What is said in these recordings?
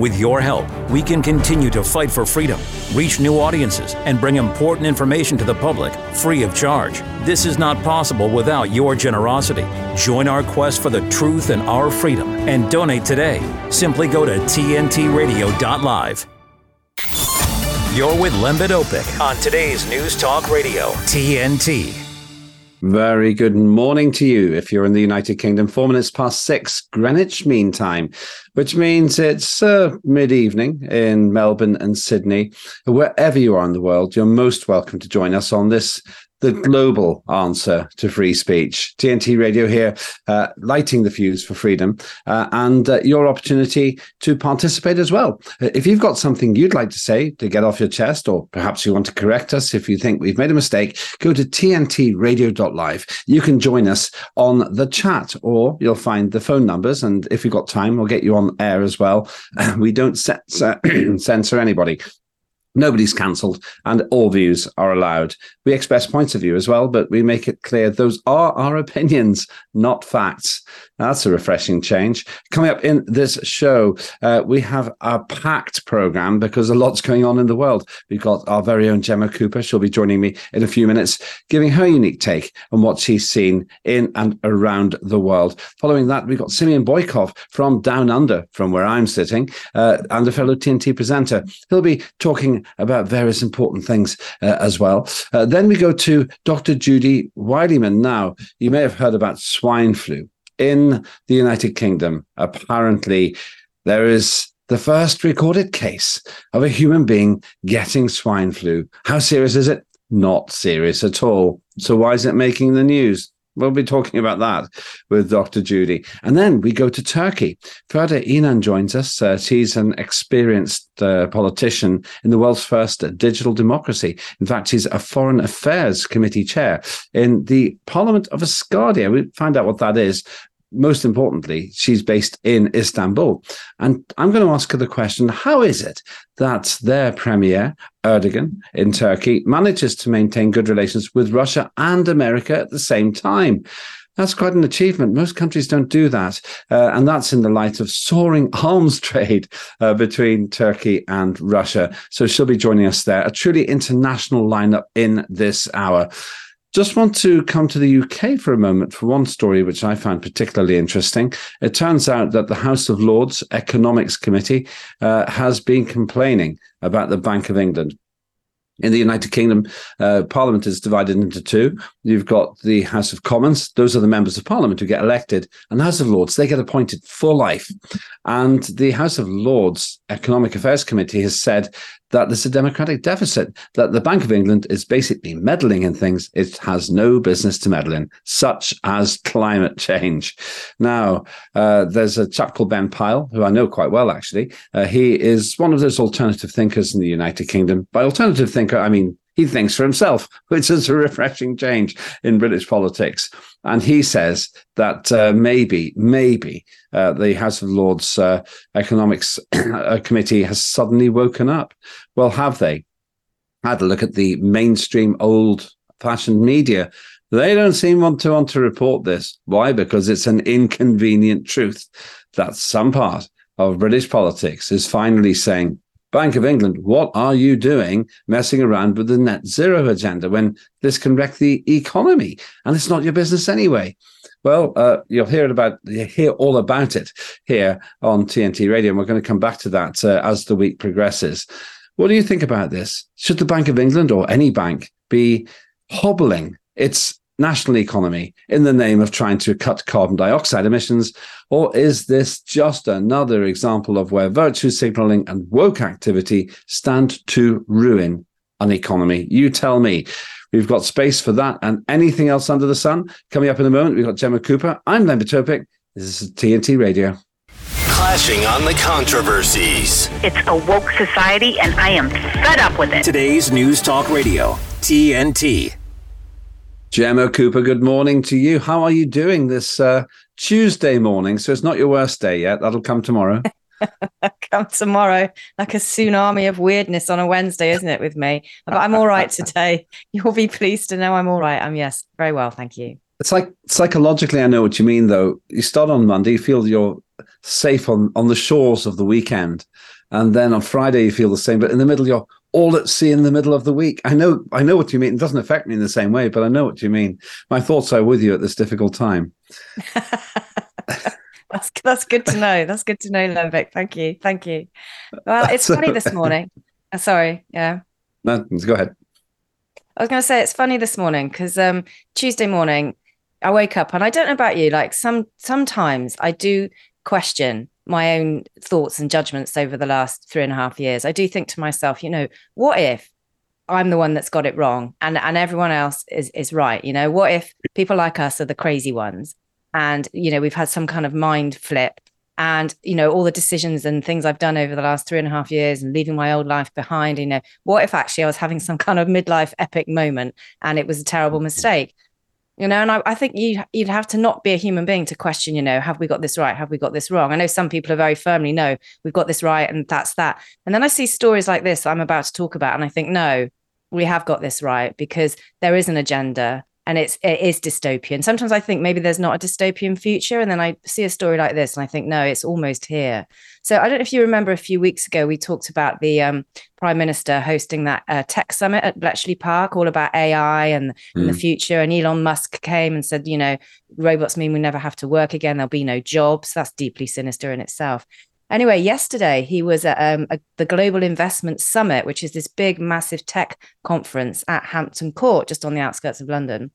With your help, we can continue to fight for freedom, reach new audiences, and bring important information to the public free of charge. This is not possible without your generosity. Join our quest for the truth and our freedom and donate today. Simply go to tntradio.live. You're with Lembit Öpik on today's News Talk Radio, TNT. Very good morning to you if you're in the United Kingdom. Four minutes past six Greenwich Mean Time, which means it's uh, mid evening in Melbourne and Sydney. Wherever you are in the world, you're most welcome to join us on this the global answer to free speech. TNT Radio here, uh, lighting the fuse for freedom, uh, and uh, your opportunity to participate as well. Uh, if you've got something you'd like to say to get off your chest, or perhaps you want to correct us if you think we've made a mistake, go to tntradio.live. You can join us on the chat, or you'll find the phone numbers. And if you've got time, we'll get you on air as well. we don't censor anybody. Nobody's cancelled, and all views are allowed. We express points of view as well, but we make it clear those are our opinions, not facts. That's a refreshing change. Coming up in this show, uh, we have a packed program because a lot's going on in the world. We've got our very own Gemma Cooper. She'll be joining me in a few minutes, giving her unique take on what she's seen in and around the world. Following that, we've got Simeon Boikov from Down Under, from where I'm sitting, uh, and a fellow TNT presenter. He'll be talking about various important things uh, as well. Uh, then we go to Dr. Judy Wilyman. Now, you may have heard about swine flu in the United Kingdom. Apparently, there is the first recorded case of a human being getting swine flu. How serious is it? Not serious at all. So, why is it making the news? We'll be talking about that with Dr. Judy. And then we go to Turkey. Ferda Inan joins us. Uh, she's an experienced uh, politician in the world's first digital democracy. In fact, she's a Foreign Affairs Committee chair in the Parliament of Asgardia. We'll find out what that is most importantly, she's based in Istanbul. And I'm going to ask her the question how is it that their premier, Erdogan in Turkey, manages to maintain good relations with Russia and America at the same time? That's quite an achievement. Most countries don't do that. Uh, and that's in the light of soaring arms trade uh, between Turkey and Russia. So she'll be joining us there. A truly international lineup in this hour. Just want to come to the UK for a moment for one story which I found particularly interesting. It turns out that the House of Lords Economics Committee uh, has been complaining about the Bank of England. In the United Kingdom, uh, Parliament is divided into two. You've got the House of Commons; those are the members of Parliament who get elected, and the House of Lords they get appointed for life. And the House of Lords Economic Affairs Committee has said that there's a democratic deficit, that the Bank of England is basically meddling in things it has no business to meddle in, such as climate change. Now, uh, there's a chap called Ben Pile, who I know quite well, actually. Uh, he is one of those alternative thinkers in the United Kingdom. By alternative thinker, I mean he thinks for himself, which is a refreshing change in British politics. And he says that uh, maybe, maybe uh, the House of Lords uh, Economics uh, Committee has suddenly woken up. Well, have they? Had a look at the mainstream old fashioned media. They don't seem want to want to report this. Why? Because it's an inconvenient truth that some part of British politics is finally saying, Bank of England, what are you doing messing around with the net zero agenda when this can wreck the economy and it's not your business anyway? Well, uh, you'll hear it about you hear all about it here on TNT Radio, and we're going to come back to that uh, as the week progresses. What do you think about this? Should the Bank of England or any bank be hobbling its national economy in the name of trying to cut carbon dioxide emissions? Or is this just another example of where virtue signaling and woke activity stand to ruin an economy? You tell me. We've got space for that and anything else under the sun. Coming up in a moment, we've got Gemma Cooper. I'm Lembit Öpik. This is TNT Radio. Clashing on the controversies. It's a woke society, and I am fed up with it. Today's News Talk Radio, TNT. Gemma Cooper, good morning to you. How are you doing this uh, Tuesday morning? So it's not your worst day yet. That'll come tomorrow. come tomorrow, like a tsunami of weirdness on a Wednesday, isn't it, with me? But I'm all right today. You'll be pleased to know I'm all right. I'm, yes, very well. Thank you. It's like psychologically, I know what you mean, though. You start on Monday, you feel you're safe on on the shores of the weekend, and then on Friday you feel the same, but in the middle you're all at sea in the middle of the week. I know, I know what you mean. It doesn't affect me in the same way, but I know what you mean. My thoughts are with you at this difficult time. that's that's good to know. That's good to know, Lembit. Thank you, thank you. Well, it's so, funny this morning. Uh, sorry, yeah. No, go ahead. I was going to say it's funny this morning because um, Tuesday morning I wake up and I don't know about you, like some sometimes I do question my own thoughts and judgments over the last three and a half years. I do think to myself, you know, what if I'm the one that's got it wrong and and everyone else is is right? You know, what if people like us are the crazy ones and you know we've had some kind of mind flip and you know all the decisions and things I've done over the last three and a half years and leaving my old life behind. You know, what if actually I was having some kind of midlife epic moment and it was a terrible mistake? You know and I, I, think you you'd have to not be a human being to question you know have we got this right? Have we got this wrong? I know some people are very firmly no we've got this right and that's that. And then i see stories like this i'm about to talk about and i think no we have got this right because there is an agenda and it's it is dystopian sometimes i think maybe there's not a dystopian future and then i see a story like this and i think no it's almost here so I don't know if you remember a few weeks ago, we talked about the um, prime minister hosting that uh, tech summit at Bletchley Park, all about AI and, mm. and, the hmm. future. And Elon Musk came and said, you know, robots mean we never have to work again. There'll be no jobs. That's deeply sinister in itself. Anyway, yesterday he was at um, a, the Global Investment Summit, which is this big, massive tech conference at Hampton Court, just on the outskirts of London.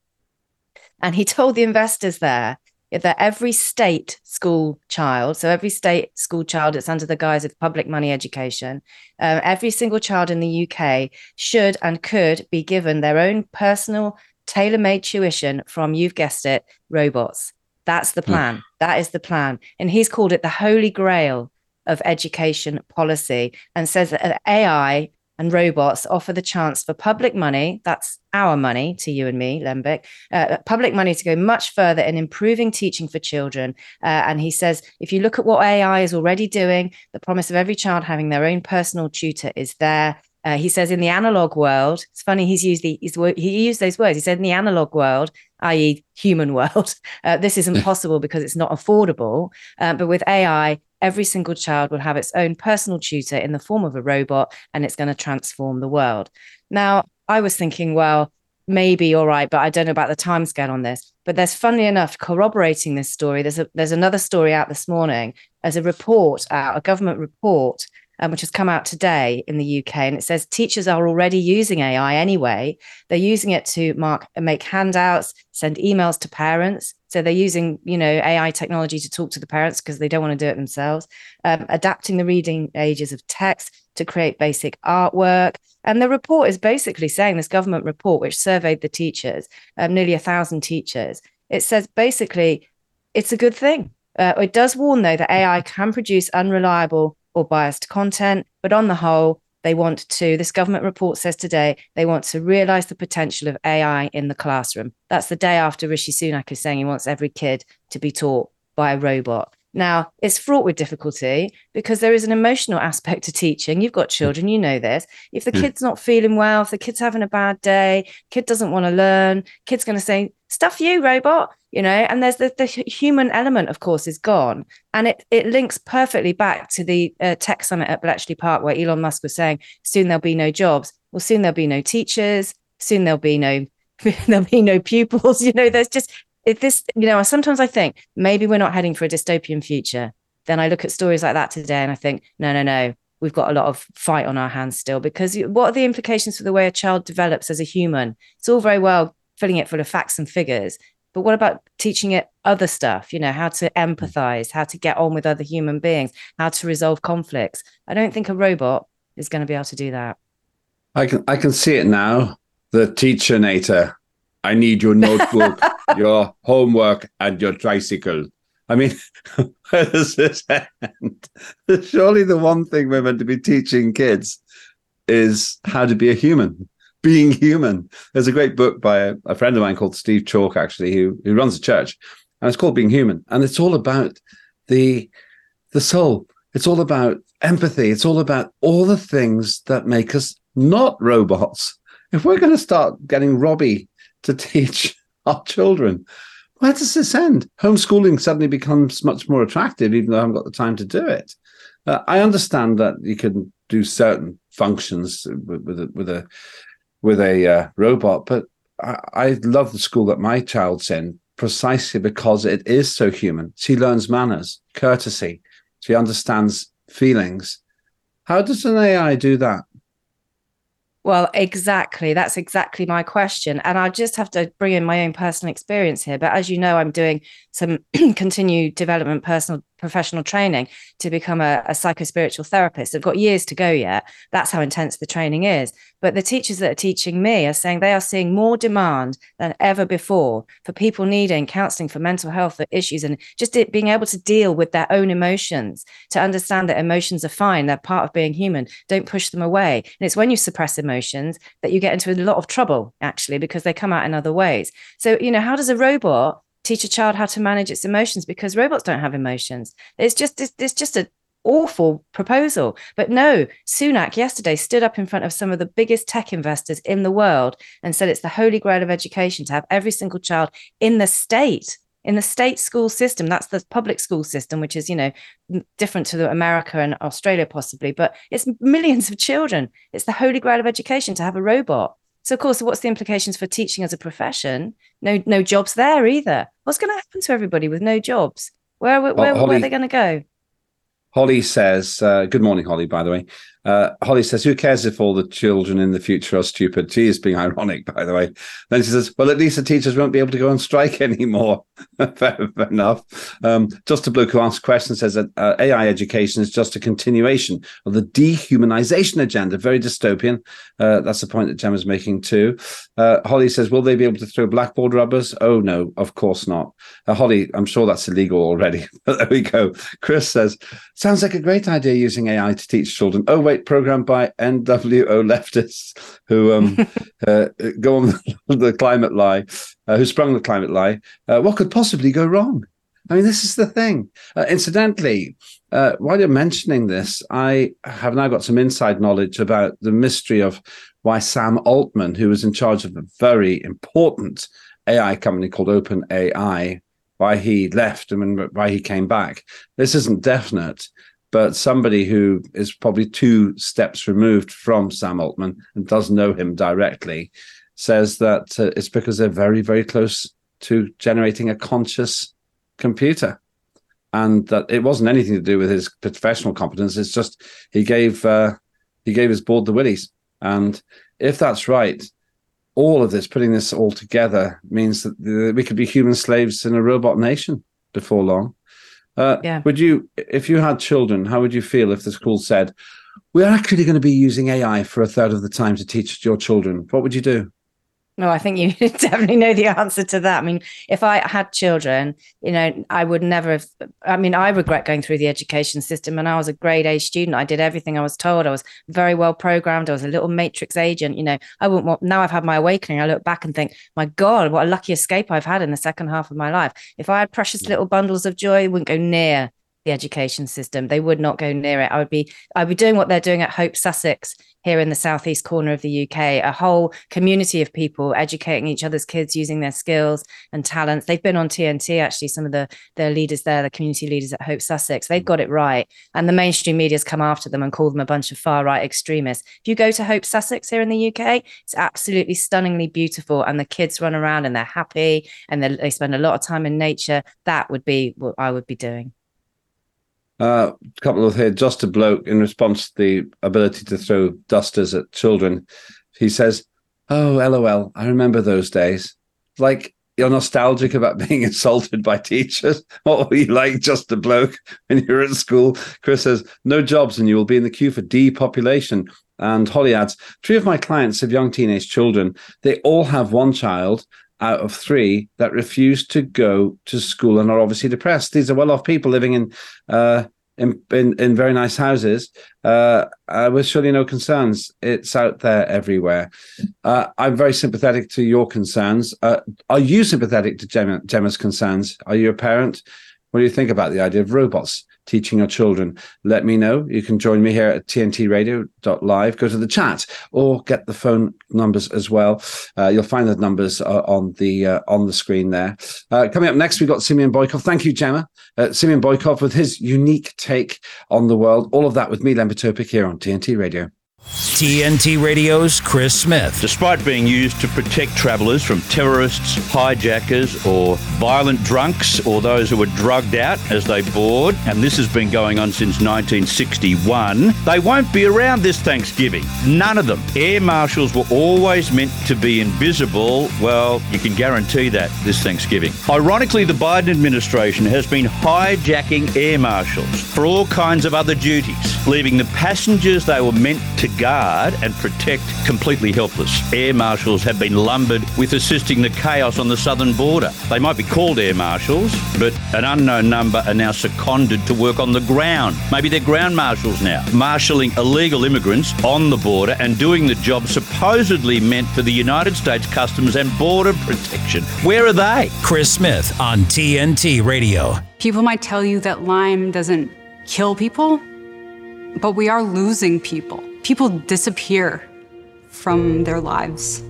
And he told the investors there that every state school child, so every state school child that's under the guise of public money education, um, every single child in the UK should and could be given their own personal tailor made tuition from, you've guessed it, robots. That's the hmm. plan. Mm. That is the plan. And he's called it the holy grail of education policy and says that AI and robots offer the chance for public money, that's our money to you and me, Lembit, uh, public money to go much further in improving teaching for children. Uh, and he says, if you look at what AI is already doing, the promise of every child having their own personal tutor is there. Uh, he says in the analog world, it's funny he's used the he's, he used those words. He said in the analog world, i.e., human world, uh, this isn't possible because it's not affordable. Uh, but with AI, every single child will have its own personal tutor in the form of a robot and it's going to transform the world. Now, I was thinking, well, maybe all right, but I don't know about the timescale on this. But there's funnily enough corroborating this story. There's a there's another story out this morning as a report out, a government report um, which has come out today in the UK, and it says teachers are already using AI anyway. They're using it to mark, make handouts, send emails to parents. So they're using, you know, AI technology to talk to the parents because they don't want to do it themselves. Um, adapting the reading ages of text to create basic artwork. And the report is basically saying this government report, which surveyed the teachers, um, nearly a thousand teachers. It says basically it's a good thing. Uh, it does warn, though, that AI can produce unreliable or biased content. But on the whole, they want to, this government report says today, they want to realize the potential of AI in the classroom. That's the day after Rishi Sunak is saying he wants every kid to be taught by a robot. Now, it's fraught with difficulty because there is an emotional aspect to teaching. You've got children, you know this. If the hmm. kid's not feeling well, if the kid's having a bad day, kid doesn't want to learn, kid's going to say, stuff you, robot, you know, and there's the, the human element, of course, is gone. And it, it links perfectly back to the uh, tech summit at Bletchley Park, where Elon Musk was saying, soon there'll be no jobs. Well, soon there'll be no teachers. Soon there'll be no there'll be no pupils. You know, there's just if this, you know, sometimes I think maybe we're not heading for a dystopian future. Then I look at stories like that today and I think, no, no, no, we've got a lot of fight on our hands still because what are the implications for the way a child develops as a human? It's all very well filling it full of facts and figures, but what about teaching it other stuff? You know, how to empathize, how to get on with other human beings, how to resolve conflicts. I don't think a robot is going to be able to do that. I can I can see it now. The teacher nator I need your notebook, your homework, and your tricycle. I mean, where does this end? Surely the one thing we're meant to be teaching kids is how to be a human, being human. There's a great book by a, a friend of mine called Steve Chalke, actually, who, who runs a church, and it's called Being Human. And it's all about the the soul. It's all about empathy. It's all about all the things that make us not robots. If we're going to start getting Robbie to teach our children where does this end? Homeschooling suddenly becomes much more attractive, even though I haven't got the time to do it. Uh, I understand that you can do certain functions with, with a with a with a uh, robot, but I, I love the school that my child's in precisely because it is so human. She learns manners, courtesy, she understands feelings. How does an AI do that? Well, exactly. That's exactly my question. And I just have to bring in my own personal experience here. But as you know, I'm doing some continued development, personal professional training to become a, a psychospiritual therapist. I've got years to go yet. That's how intense the training is. But the teachers that are teaching me are saying they are seeing more demand than ever before for people needing counseling for mental health issues and just it, being able to deal with their own emotions, to understand that emotions are fine, they're part of being human. Don't push them away. And it's when you suppress emotions that you get into a lot of trouble, actually, because they come out in other ways. So, you know, how does a robot teach a child how to manage its emotions because robots don't have emotions. It's just it's, it's just an awful proposal. But no, Sunak yesterday stood up in front of some of the biggest tech investors in the world and said it's the holy grail of education to have every single child in the state in the state school system that's the public school system which is you know different to america and australia possibly but it's millions of children it's the holy grail of education to have a robot so, of course, what's the implications for teaching as a profession? No, no jobs there either. What's going to happen to everybody with no jobs? Where, where, Holly, where are they going to go? Holly says, uh, "Good morning, Holly." By the way, uh, Holly says, "Who cares if all the children in the future are stupid?" She is being ironic, by the way. Then she says, "Well, at least the teachers won't be able to go on strike anymore." fair, fair, enough. Um, just a bloke who asked questions says that uh, AI education is just a continuation of the dehumanization agenda. Very dystopian. Uh, that's the point that Gemma's making too. Uh, Holly says, "Will they be able to throw blackboard rubbers?" Oh no, of course not. Uh, Holly, I'm sure that's illegal already. there we go. Chris says, "Sounds like a great idea using AI to teach children." Oh wait programmed by NWO leftists who um, uh, go on the climate lie, uh, who sprung the climate lie. Uh, what could possibly go wrong? I mean, this is the thing. Uh, incidentally, uh, while you're mentioning this, I have now got some inside knowledge about the mystery of why Sam Altman, who was in charge of a very important AI company called OpenAI, why he left and why he came back. This isn't definite, but somebody who is probably two steps removed from Sam Altman and does know him directly says that uh, it's because they're very, very close to generating a conscious computer. And that it wasn't anything to do with his professional competence. It's just he gave uh, he gave his board the willies. And if that's right, all of this, putting this all together, means that we could be human slaves in a robot nation before long. Uh, yeah. Would you, if you had children, how would you feel if the school said, "We're actually going to be using AI for a third of the time to teach your children"? What would you do? No, I think you definitely know the answer to that. I mean, if I had children, you know, I would never have. I mean, I regret going through the education system. And I was a grade A student. I did everything I was told. I was very well programmed. I was a little matrix agent. You know, I wouldn't want. Now I've had my awakening. I look back and think, my God, what a lucky escape I've had in the second half of my life. If I had precious little bundles of joy, I wouldn't go near the education system. They would not go near it. I would be I'd be doing what they're doing at Hope Sussex here in the southeast corner of the UK, a whole community of people educating each other's kids using their skills and talents. They've been on TNT actually, some of the the leaders there, the community leaders at Hope Sussex. They've got it right. And the mainstream media's come after them and called them a bunch of far right extremists. If you go to Hope Sussex here in the UK, it's absolutely stunningly beautiful and the kids run around and they're happy and they spend a lot of time in nature. That would be what I would be doing. Uh, a couple of here, just a bloke in response to the ability to throw dusters at children. He says, "Oh, lol, I remember those days. Like you're nostalgic about being insulted by teachers. What were you like, just a bloke, when you were at school?" Chris says, "No jobs, and you will be in the queue for depopulation." And Holly adds, three of my clients have young teenage children. They all have one child out of three that refuse to go to school and are obviously depressed. These are well-off people living in uh, in, in, in very nice houses uh, uh, with surely no concerns. It's out there everywhere. Uh, I'm very sympathetic to your concerns. Uh, are you sympathetic to Gemma, Gemma's concerns? Are you a parent? What do you think about the idea of robots teaching your children? Let me know. You can join me here at tntradio.live. Go to the chat or get the phone numbers as well. Uh, you'll find the numbers uh, on the uh, on the screen there. Uh, coming up next, we've got Simeon Boikov. Thank you, Gemma. Uh, Simeon Boikov with his unique take on the world. All of that with me, Len here on TNT Radio. TNT Radio's Chris Smith. Despite being used to protect travellers from terrorists, hijackers, or violent drunks, or those who were drugged out as they board, and this has been going on since 1961, they won't be around this Thanksgiving. None of them. Air marshals were always meant to be invisible. Well, you can guarantee that this Thanksgiving. Ironically, the Biden administration has been hijacking air marshals for all kinds of other duties, leaving the passengers they were meant to guard and protect completely helpless. Air marshals have been lumbered with assisting the chaos on the southern border. They might be called air marshals, but an unknown number are now seconded to work on the ground. Maybe they're ground marshals now, marshalling illegal immigrants on the border and doing the job supposedly meant for the United States Customs and Border Protection. Where are they? Chris Smith on TNT Radio. People might tell you that Lyme doesn't kill people, but we are losing people people disappear from their lives.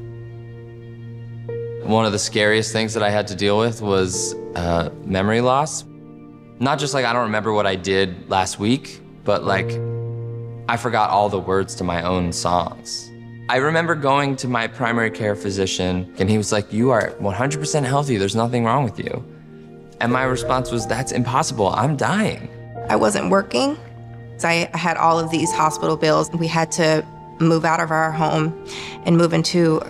One of the scariest things that I had to deal with was uh, memory loss. Not just like I don't remember what I did last week, but like I forgot all the words to my own songs. I remember going to my primary care physician, and he was like, You are 100% healthy, there's nothing wrong with you. And my response was, That's impossible, I'm dying. I wasn't working. So I had all of these hospital bills. We had to move out of our home and move into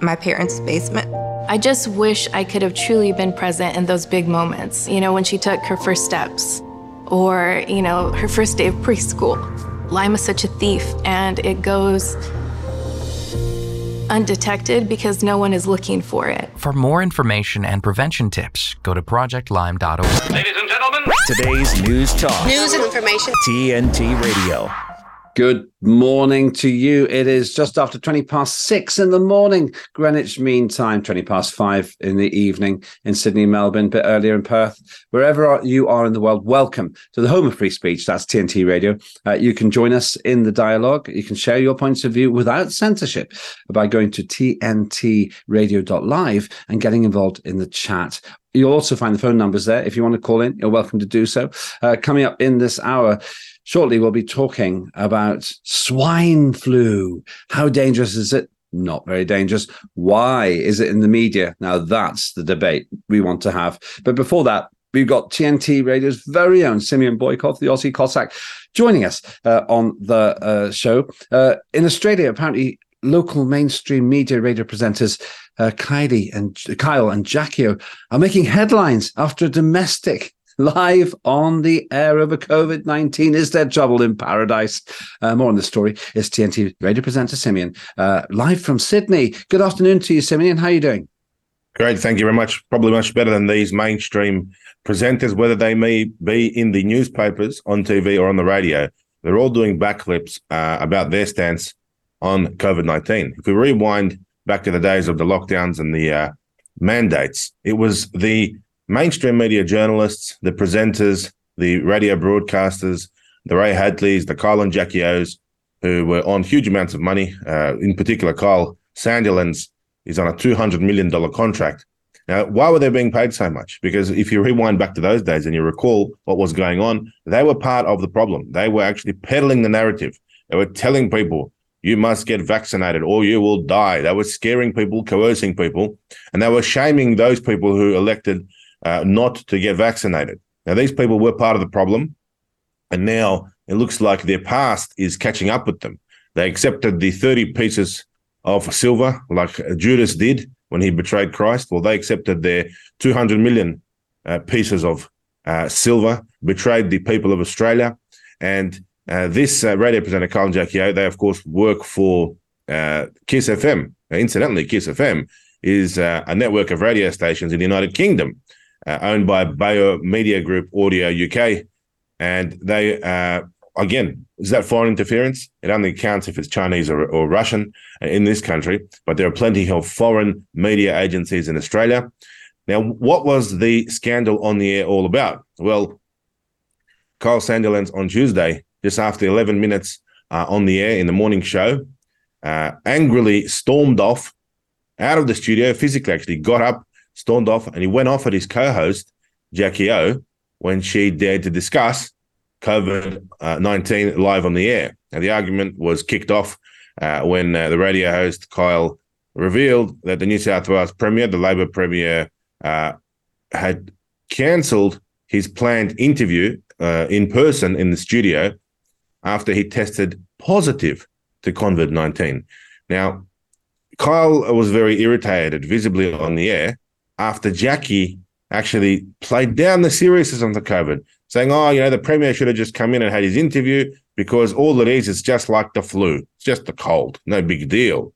my parents' basement. I just wish I could have truly been present in those big moments, you know, when she took her first steps or, you know, her first day of preschool. Lyme is such a thief and it goes undetected because no one is looking for it. For more information and prevention tips, go to projectlyme.org. Ladies and gentlemen, Today's news talk. News and information. TNT Radio. Good morning to you. It is just after 20 past six in the morning, Greenwich Mean Time, 20 past five in the evening in Sydney, Melbourne, a bit earlier in Perth. Wherever you are in the world, welcome to the home of free speech. That's TNT Radio. Uh, you can join us in the dialogue. You can share your points of view without censorship by going to tntradio.live and getting involved in the chat. You'll also find the phone numbers there. If you want to call in, you're welcome to do so. Uh, coming up in this hour, Shortly, we'll be talking about swine flu. How dangerous is it? Not very dangerous. Why is it in the media? Now, that's the debate we want to have. But before that, we've got TNT Radio's very own Simeon Boikov, the Aussie Cossack, joining us uh, on the uh, show. Uh, in Australia, apparently, local mainstream media radio presenters uh, Kylie and Kyle and Jackie are making headlines after a domestic live on the air over COVID 19. Is there trouble in paradise? Uh, more on the story is TNT radio presenter Simeon, uh, live from Sydney. Good afternoon to you, Simeon. How are you doing? Great. Thank you very much. Probably much better than these mainstream presenters, whether they may be in the newspapers, on TV, or on the radio. They're all doing backflips uh, about their stance on COVID 19. If we rewind back to the days of the lockdowns and the uh, mandates, it was the mainstream media journalists, the presenters, the radio broadcasters, the Ray Hadleys, the Kyle and Jackie O's, who were on huge amounts of money. Uh, in particular, Kyle Sandilands is on a $200 million contract. Now, why were they being paid so much? Because if you rewind back to those days and you recall what was going on, they were part of the problem. They were actually peddling the narrative. They were telling people, you must get vaccinated or you will die. They were scaring people, coercing people, and they were shaming those people who elected uh, not to get vaccinated. Now, these people were part of the problem, and now it looks like their past is catching up with them. They accepted the 30 pieces of silver, like Judas did when he betrayed Christ. Well, they accepted their 200 million uh, pieces of uh, silver, betrayed the people of Australia. And uh, this uh, radio presenter, Carl and Jackie O, they, of course, work for uh, Kiss FM. incidentally, Kiss FM is a network of radio stations in the United Kingdom uh, owned by Bauer Media Group Audio UK. And they, uh, again, is that foreign interference? It only counts if it's Chinese or, or Russian in this country, but there are plenty of foreign media agencies in Australia. Now, what was the scandal on the air all about? Well, Kyle Sandilands on Tuesday, just after 11 minutes uh, on the air in the morning show, uh, angrily stormed off out of the studio, physically actually got up, stormed off, and he went off at his co host, Jackie O, when she dared to discuss COVID uh, 19 live on the air. Now, the argument was kicked off uh, when uh, the radio host, Kyle, revealed that the New South Wales Premier, the Labor Premier, uh, had cancelled his planned interview in person in the studio after he tested positive to COVID 19. Now, Kyle was very irritated, visibly on the air, after Jackie actually played down the seriousness of the COVID, saying, Oh, you know, the Premier should have just come in and had his interview because all it is is just like the flu. It's just a cold, no big deal.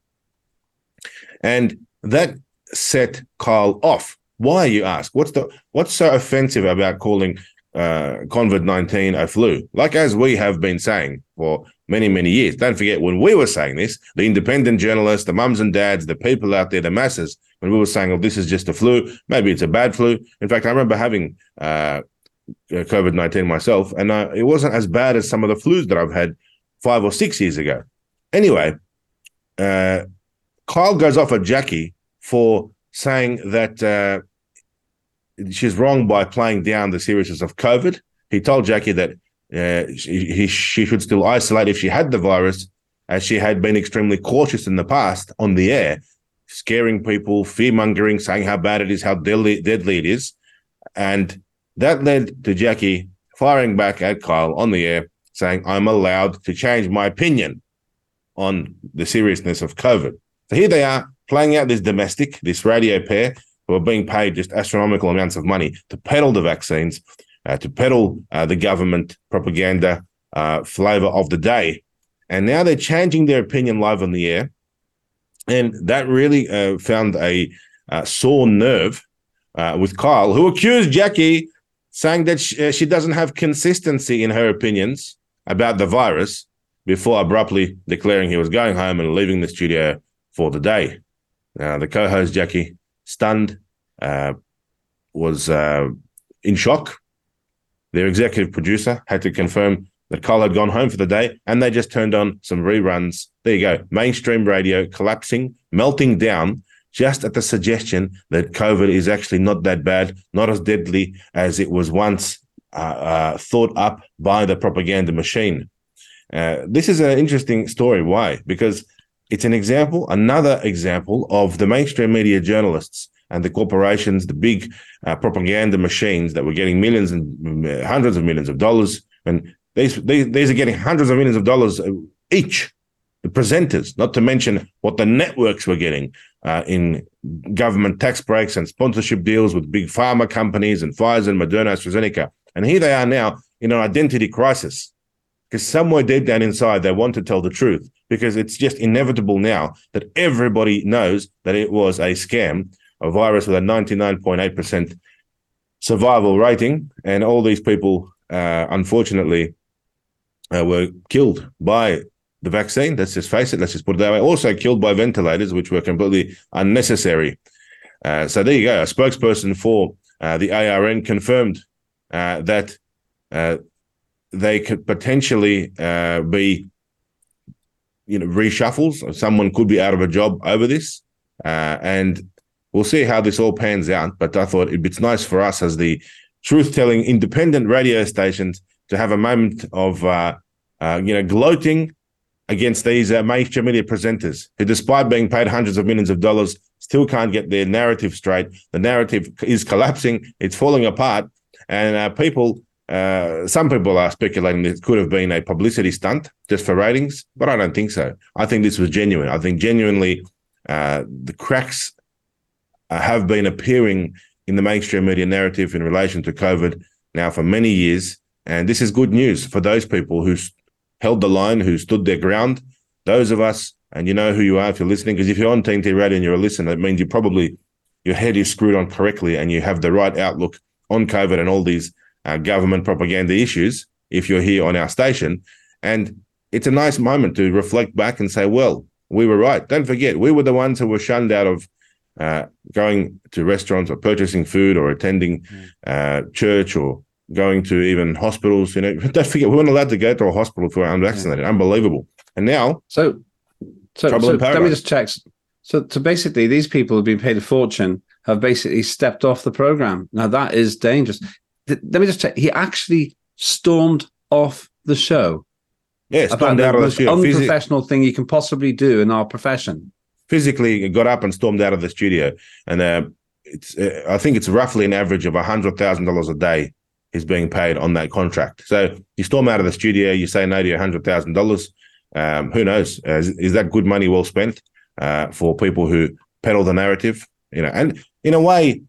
And that set Kyle off. Why, you ask? What's the what's so offensive about calling uh, COVID 19 a flu? Like as we have been saying for many, many years. Don't forget when we were saying this, the independent journalists, the mums and dads, the people out there, the masses, when we were saying, oh, this is just a flu, maybe it's a bad flu. In fact, I remember having uh, COVID 19 myself, and uh, it wasn't as bad as some of the flus that I've had five or six years ago. Anyway, uh, Kyle goes off at Jackie for saying that uh, she's wrong by playing down the seriousness of COVID. He told Jackie that uh, she, he, she should still isolate if she had the virus, as she had been extremely cautious in the past on the air, scaring people, fear mongering, saying how bad it is, how deadly, deadly it is. And that led to Jackie firing back at Kyle on the air, saying, I'm allowed to change my opinion on the seriousness of COVID. So here they are playing out this domestic, this radio pair who are being paid just astronomical amounts of money to peddle the vaccines, uh, to peddle uh, the government propaganda uh, flavor of the day. And now they're changing their opinion live on the air. And that really uh, found a uh, sore nerve uh, with Kyle, who accused Jackie, saying that she, she doesn't have consistency in her opinions about the virus before abruptly declaring he was going home and leaving the studio for the day. Uh, the co-host Jackie, stunned, uh, was uh, in shock. Their executive producer had to confirm that Kyle had gone home for the day, and they just turned on some reruns. There you go, mainstream radio collapsing, melting down, just at the suggestion that COVID is actually not that bad, not as deadly as it was once uh, uh, thought up by the propaganda machine. Uh, this is an interesting story. Why? Because it's an example, another example of the mainstream media journalists and the corporations, the big uh, propaganda machines that were getting millions and uh, hundreds of millions of dollars. And these, these, these are getting hundreds of millions of dollars uh, each, the presenters, not to mention what the networks were getting uh, in government tax breaks and sponsorship deals with big pharma companies and Pfizer and Moderna, AstraZeneca. And here they are now in an identity crisis because somewhere deep down inside they want to tell the truth because it's just inevitable now that everybody knows that it was a scam, a virus with a 99.8% survival rating, and all these people, uh, unfortunately, uh, were killed by the vaccine. Let's just face it. Let's just put it that way. Also killed by ventilators, which were completely unnecessary. Uh, so there you go. A spokesperson for uh, the ARN confirmed uh, that uh, they could potentially uh, be, you know, reshuffles. Someone could be out of a job over this, uh, and we'll see how this all pans out. But I thought it's nice for us as the truth-telling independent radio stations to have a moment of, uh, uh you know, gloating against these uh, mainstream media presenters who, despite being paid hundreds of millions of dollars, still can't get their narrative straight. The narrative is collapsing; it's falling apart, and uh, people uh, some people are speculating that it could have been a publicity stunt just for ratings, but I don't think so. I think this was genuine. I think genuinely uh, the cracks uh, have been appearing in the mainstream media narrative in relation to COVID now for many years. And this is good news for those people who held the line, who stood their ground. Those of us, and you know who you are if you're listening, because if you're on TNT Radio and you're a listener, it means you probably, your head is screwed on correctly and you have the right outlook on COVID and all these uh, government propaganda issues if you're here on our station. And it's a nice moment to reflect back and say, well, we were right. Don't forget, we were the ones who were shunned out of uh, going to restaurants or purchasing food or attending uh, church or going to even hospitals. You know, don't forget we weren't allowed to go to a hospital if we were unvaccinated. Unbelievable. And now, so so, so let me just check. So, so basically, these people who've been paid a fortune have basically stepped off the program. Now that is dangerous. Th- let me just check. He actually stormed off the show. yeah, about the of the most studio. Physi- unprofessional thing you can possibly do in our profession. physically got up and stormed out of the studio. And uh, it's uh, I think it's roughly an average of hundred thousand dollars a day is being paid on that contract. So you storm out of the studio, you say no to your hundred thousand dollars. Um, who knows? Uh, is, is that good money well spent uh, for people who peddle the narrative? You know, and in a way,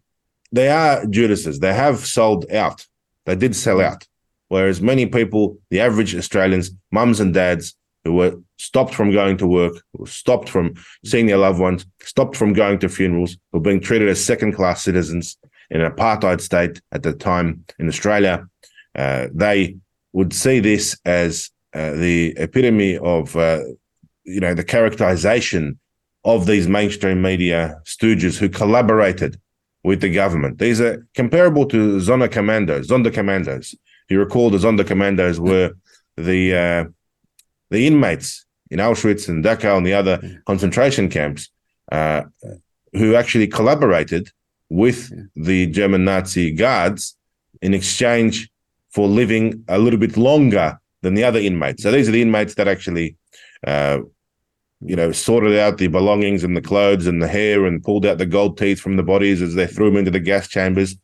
they are Judases. They have sold out. They did sell out. Whereas many people, the average Australians, mums and dads, who were stopped from going to work, stopped from seeing their loved ones, stopped from going to funerals, were being treated as second class citizens in an apartheid state at the time in Australia. Uh, they would see this as uh, the epitome of, uh, you know, the characterization of these mainstream media stooges who collaborated with the government. These are comparable to Zona Commandos, Sonderkommandos. If you recall, the Sonderkommandos were the uh, the inmates in Auschwitz and Dachau and the other concentration camps uh, who actually collaborated with the German Nazi guards in exchange for living a little bit longer than the other inmates. So these are the inmates that actually, uh, you know, sorted out the belongings and the clothes and the hair and pulled out the gold teeth from the bodies as they threw them into the gas chambers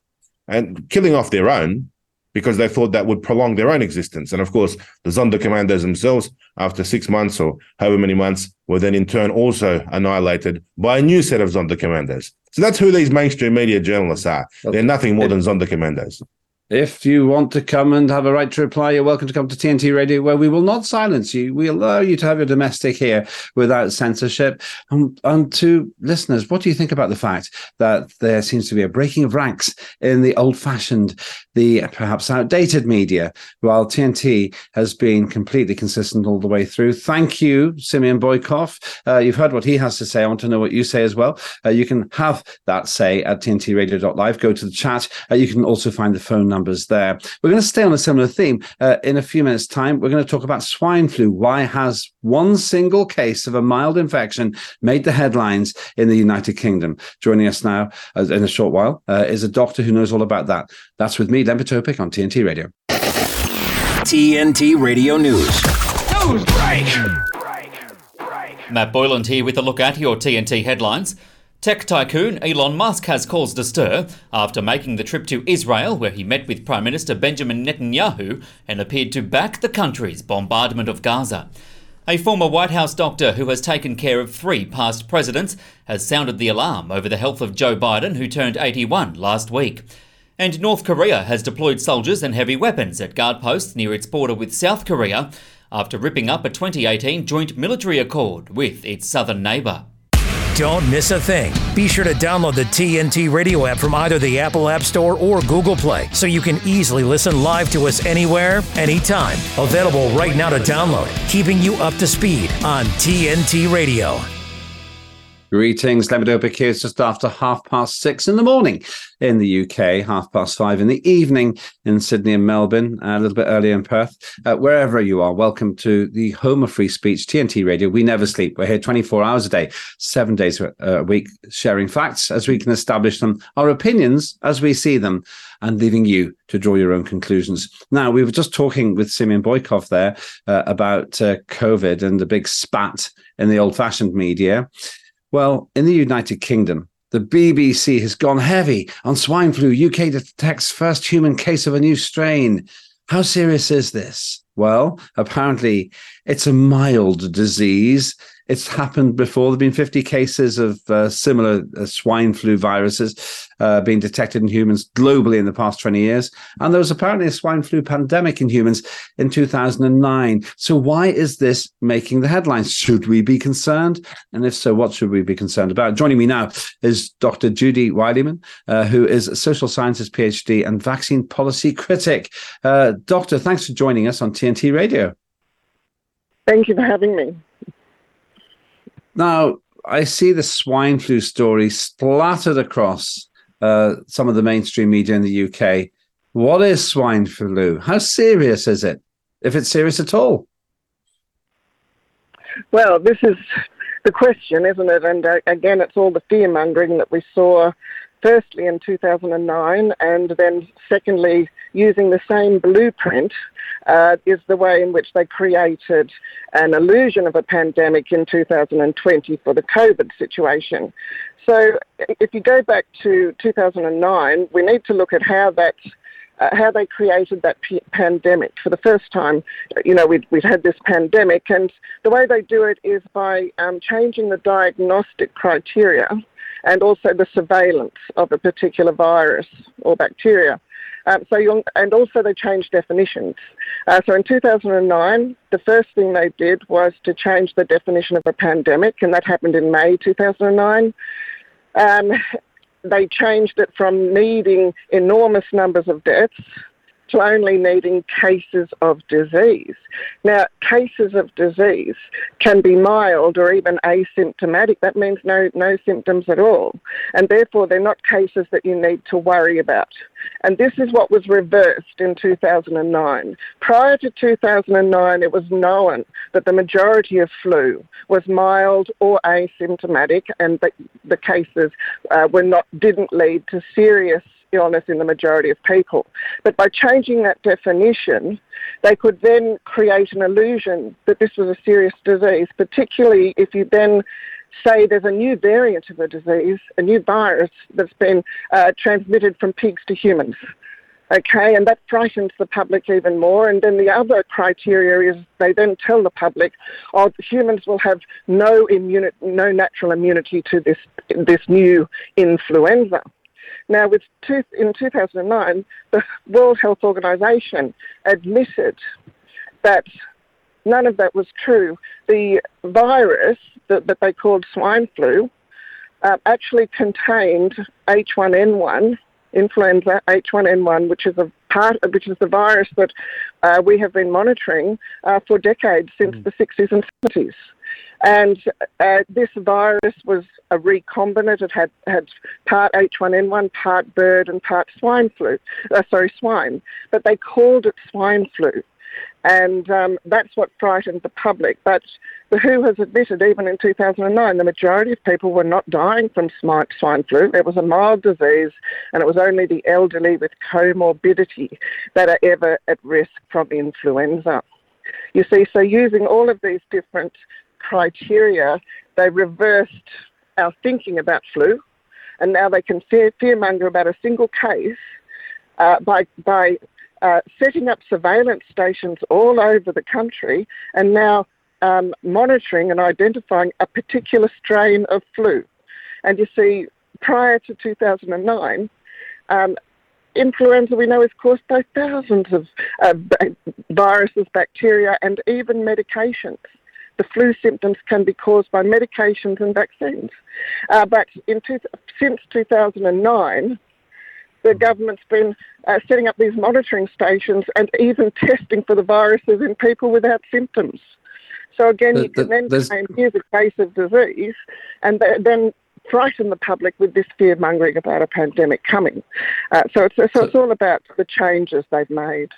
and killing off their own because they thought that would prolong their own existence. And of course, the Sonderkommandos themselves, after six months or however many months, were then in turn also annihilated by a new set of Sonderkommandos. So that's who these mainstream media journalists are. They're nothing more than Sonderkommandos. If you want to come and have a right to reply, you're welcome to come to TNT Radio, where we will not silence you. We allow you to have your domestic here without censorship. And, and to listeners, what do you think about the fact that there seems to be a breaking of ranks in the old fashioned, the perhaps outdated media, while TNT has been completely consistent all the way through? Thank you, Simeon Boikov. Uh, you've heard what he has to say. I want to know what you say as well. Uh, you can have that say at tntradio.live. Go to the chat. Uh, you can also find the phone numbers there. We're going to stay on a similar theme. Uh, in a few minutes' time, we're going to talk about swine flu. Why has one single case of a mild infection made the headlines in the United Kingdom? Joining us now uh, in a short while uh, is a doctor who knows all about that. That's with me, Lembit Öpik on TNT Radio. TNT Radio News. News break. Matt Boyland here with a look at your TNT headlines. Tech tycoon Elon Musk has caused a stir after making the trip to Israel, where he met with Prime Minister Benjamin Netanyahu and appeared to back the country's bombardment of Gaza. A former White House doctor who has taken care of three past presidents has sounded the alarm over the health of Joe Biden, who turned 81 last week. And North Korea has deployed soldiers and heavy weapons at guard posts near its border with South Korea after ripping up a 2018 joint military accord with its southern neighbour. Don't miss a thing. Be sure to download the TNT radio app from either the Apple App Store or Google Play so you can easily listen live to us anywhere, anytime. Available right now to download, keeping you up to speed on TNT Radio. Greetings, Lembit Öpik here. It's just after half past six in the morning in the UK, half past five in the evening in Sydney and Melbourne, a little bit earlier in Perth. Uh, wherever you are, welcome to the home of free speech, TNT Radio. We never sleep. We're here 24 hours a day, seven days a week, sharing facts as we can establish them, our opinions as we see them, and leaving you to draw your own conclusions. Now, we were just talking with Simeon Boikov there uh, about uh, COVID and the big spat in the old fashioned media. Well, in the United Kingdom, the BBC has gone heavy on swine flu. UK detects first human case of a new strain. How serious is this? Well, apparently it's a mild disease. It's happened before. There have been 50 cases of uh, similar uh, swine flu viruses uh, being detected in humans globally in the past 20 years. And there was apparently a swine flu pandemic in humans in 2009. So, why is this making the headlines? Should we be concerned? And if so, what should we be concerned about? Joining me now is Dr. Judy Wilyman, uh, who is a social sciences PhD and vaccine policy critic. Uh, doctor, thanks for joining us on TNT Radio. Thank you for having me. Now, I see the swine flu story splattered across uh, some of the mainstream media in the UK. What is swine flu? How serious is it, if it's serious at all? Well, this is the question, isn't it? And uh, again, it's all the fear mongering that we saw firstly in 2009, and then secondly, using the same blueprint, uh, is the way in which they created an illusion of a pandemic in 2020 for the COVID situation. So, if you go back to 2009, we need to look at how that uh, how they created that p- pandemic. For the first time, you know, we'd, we'd had this pandemic, and the way they do it is by um, changing the diagnostic criteria and also the surveillance of a particular virus or bacteria. Um, so and also they changed definitions. Uh, so in 2009, the first thing they did was to change the definition of a pandemic, and that happened in May 2009. Um, they changed it from needing enormous numbers of deaths to only needing cases of disease. Now, cases of disease can be mild or even asymptomatic. That means no, no symptoms at all. And therefore, they're not cases that you need to worry about. And this is what was reversed in 2009. Prior to 2009, it was known that the majority of flu was mild or asymptomatic, and the, the cases uh, were not didn't lead to serious illness in the majority of people. But by changing that definition, they could then create an illusion that this was a serious disease, particularly if you then say there's a new variant of a disease, a new virus that's been uh, transmitted from pigs to humans. Okay, and that frightens the public even more. And then the other criteria is they then tell the public, oh, humans will have no immunity, no natural immunity to this this new influenza. Now, with two, in 2009, the World Health Organization admitted that none of that was true. The virus that, that they called swine flu uh, actually contained H1N1, influenza H1N1, which is a part, which is the virus that uh, we have been monitoring uh, for decades since mm. the 60s and 70s. And uh, this virus was a recombinant. It had, had part H1N1, part bird, and part swine flu. Uh, sorry, swine. But they called it swine flu. And um, that's what frightened the public. But the WHO has admitted, even in 2009, the majority of people were not dying from swine flu. It was a mild disease, and it was only the elderly with comorbidity that are ever at risk from influenza. You see, so using all of these different criteria, they reversed our thinking about flu, and now they can fear, fearmonger about a single case uh, by by uh, setting up surveillance stations all over the country, and now um, monitoring and identifying a particular strain of flu. And you see, prior to 2009. Um, influenza we know is caused by thousands of uh, viruses, bacteria, and even medications the flu symptoms can be caused by medications and vaccines. Uh, but two, since 2009, the government's been uh, setting up these monitoring stations and even testing for the viruses in people without symptoms. So again, the, you can the, then claim here's a case of disease, and th- then frighten the public with this fear mongering about a pandemic coming. Uh, so, it's, so it's all about the changes they've made.